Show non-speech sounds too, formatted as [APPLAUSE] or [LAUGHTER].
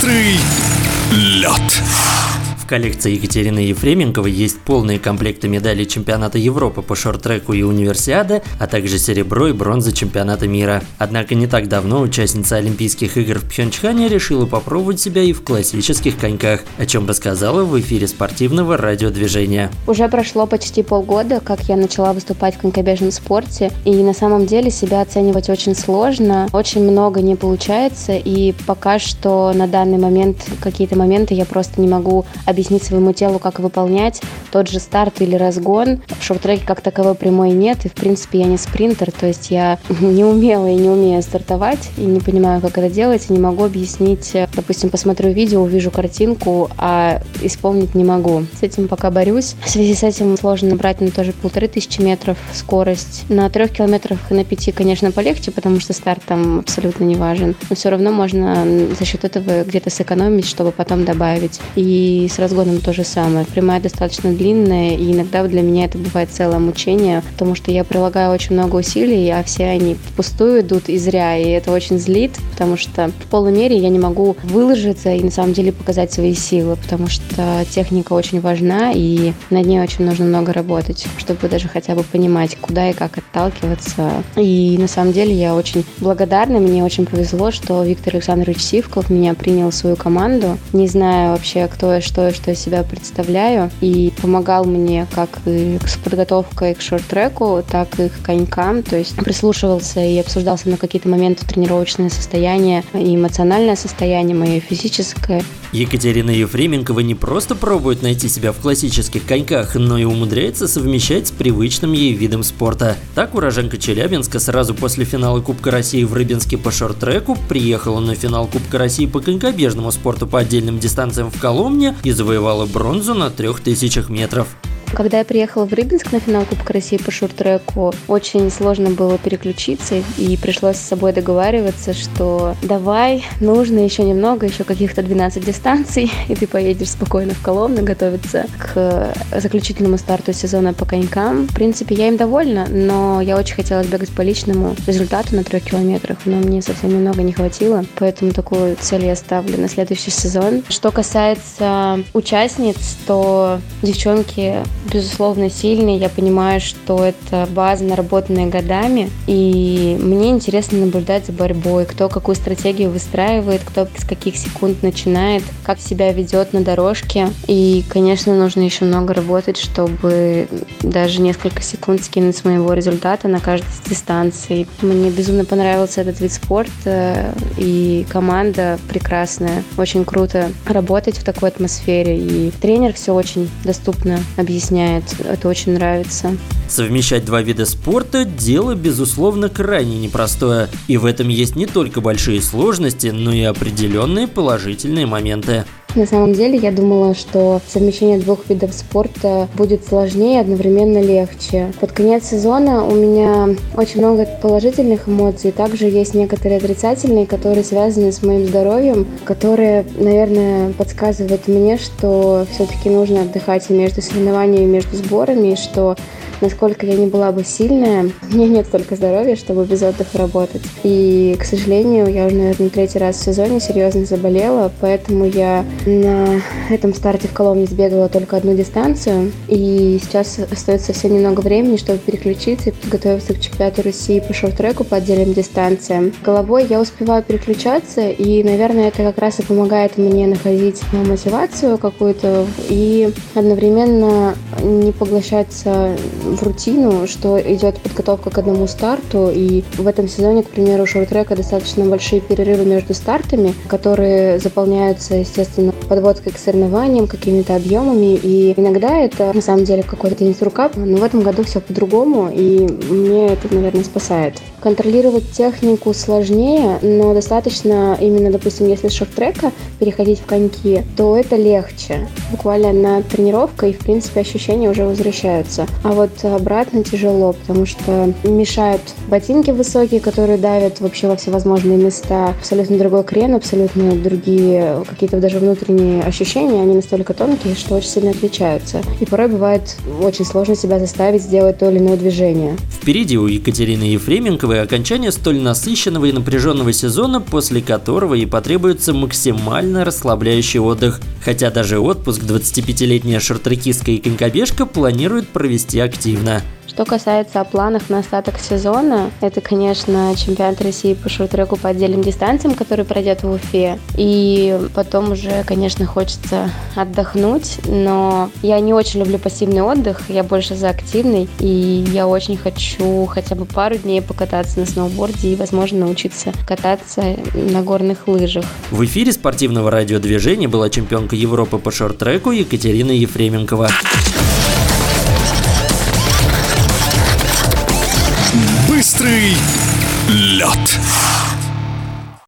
Быстрый лед коллекции Екатерины Ефременковой есть полные комплекты медалей чемпионата Европы по шорт-треку и универсиады, а также серебро и бронза чемпионата мира. Однако не так давно участница Олимпийских игр в Пхенчхане решила попробовать себя и в классических коньках, о чем рассказала в эфире спортивного радиодвижения. Уже прошло почти полгода, как я начала выступать в конькобежном спорте, и на самом деле себя оценивать очень сложно, очень много не получается, и пока что на данный момент какие-то моменты я просто не могу объяснить объяснить своему телу, как выполнять тот же старт или разгон. В шорт-треке как таковой прямой нет, и в принципе я не спринтер, то есть я [LAUGHS] не умела и не умею стартовать, и не понимаю, как это делать, и не могу объяснить. Допустим, посмотрю видео, увижу картинку, а исполнить не могу. С этим пока борюсь. В связи с этим сложно набрать на тоже полторы тысячи метров скорость. На трех километрах и на пяти, конечно, полегче, потому что старт там абсолютно не важен. Но все равно можно за счет этого где-то сэкономить, чтобы потом добавить. И сразу разгоном то же самое. Прямая достаточно длинная, и иногда для меня это бывает целое мучение, потому что я прилагаю очень много усилий, а все они впустую идут и зря, и это очень злит, потому что в полной мере я не могу выложиться и на самом деле показать свои силы, потому что техника очень важна, и над ней очень нужно много работать, чтобы даже хотя бы понимать, куда и как отталкиваться. И на самом деле я очень благодарна, мне очень повезло, что Виктор Александрович Сивков меня принял в свою команду, не знаю вообще, кто и что и что я себя представляю, и помогал мне как и с подготовкой к шорт-треку, так и к конькам, то есть прислушивался и обсуждал со мной какие-то моменты тренировочное состояние и эмоциональное состояние мое физическое. Екатерина Ефременкова не просто пробует найти себя в классических коньках, но и умудряется совмещать с привычным ей видом спорта. Так уроженка Челябинска сразу после финала Кубка России в Рыбинске по шорт-треку приехала на финал Кубка России по конькобежному спорту по отдельным дистанциям в Коломне и завоевала бронзу на 3000 метров. Когда я приехала в Рыбинск на финал Кубка России по шорт-треку, очень сложно было переключиться, и пришлось с собой договариваться, что давай, нужно еще немного, еще каких-то 12 дистанций, [LAUGHS] и ты поедешь спокойно в Коломну готовиться к заключительному старту сезона по конькам. В принципе, я им довольна, но я очень хотела сбегать по личному результату на трех километрах, но мне совсем немного не хватило, поэтому такую цель я ставлю на следующий сезон. Что касается участниц, то девчонки безусловно, сильный. Я понимаю, что это база, наработанная годами. И мне интересно наблюдать за борьбой, кто какую стратегию выстраивает, кто с каких секунд начинает, как себя ведет на дорожке. И, конечно, нужно еще много работать, чтобы даже несколько секунд скинуть с моего результата на каждой дистанции. Мне безумно понравился этот вид спорта, и команда прекрасная. Очень круто работать в такой атмосфере. И тренер все очень доступно объясняет объясняет. Это очень нравится. Совмещать два вида спорта – дело, безусловно, крайне непростое. И в этом есть не только большие сложности, но и определенные положительные моменты. На самом деле я думала, что совмещение двух видов спорта будет сложнее одновременно легче. Под конец сезона у меня очень много положительных эмоций, также есть некоторые отрицательные, которые связаны с моим здоровьем, которые, наверное, подсказывают мне, что все-таки нужно отдыхать и между соревнованиями, и между сборами, и что насколько я не была бы сильная, [LAUGHS] меня нет столько здоровья, чтобы без отдыха работать. И, к сожалению, я уже, наверное, третий раз в сезоне серьезно заболела, поэтому я на этом старте в Коломне сбегала только одну дистанцию. И сейчас остается совсем немного времени, чтобы переключиться и подготовиться к чемпионату России по шорт-треку по отдельным дистанциям. Головой я успеваю переключаться, и, наверное, это как раз и помогает мне находить мотивацию какую-то и одновременно не поглощаться в рутину, что идет подготовка к одному старту, и в этом сезоне, к примеру, у шорт-трека достаточно большие перерывы между стартами, которые заполняются, естественно, подводкой к соревнованиям, какими-то объемами, и иногда это на самом деле какой-то день сурка, но в этом году все по-другому, и мне это, наверное, спасает. Контролировать технику сложнее, но достаточно именно, допустим, если с шорт-трека переходить в коньки, то это легче. Буквально на тренировка, и, в принципе, ощущения уже возвращаются. А вот обратно тяжело, потому что мешают ботинки высокие, которые давят вообще во всевозможные места. Абсолютно другой крен, абсолютно другие какие-то даже внутренние ощущения. Они настолько тонкие, что очень сильно отличаются. И порой бывает очень сложно себя заставить сделать то или иное движение. Впереди у Екатерины Ефременковой окончание столь насыщенного и напряженного сезона, после которого и потребуется максимально расслабляющий отдых. Хотя даже отпуск 25-летняя шортрекистка и конькобежка планирует провести активно. Что касается планах на остаток сезона, это, конечно, чемпионат России по шорт-треку по отдельным дистанциям, который пройдет в Уфе. И потом уже, конечно, хочется отдохнуть, но я не очень люблю пассивный отдых, я больше за активный, и я очень хочу хотя бы пару дней покататься на сноуборде и, возможно, научиться кататься на горных лыжах. В эфире спортивного радиодвижения была чемпионка Европы по шорт-треку Екатерина Ефременкова. Быстрый лед.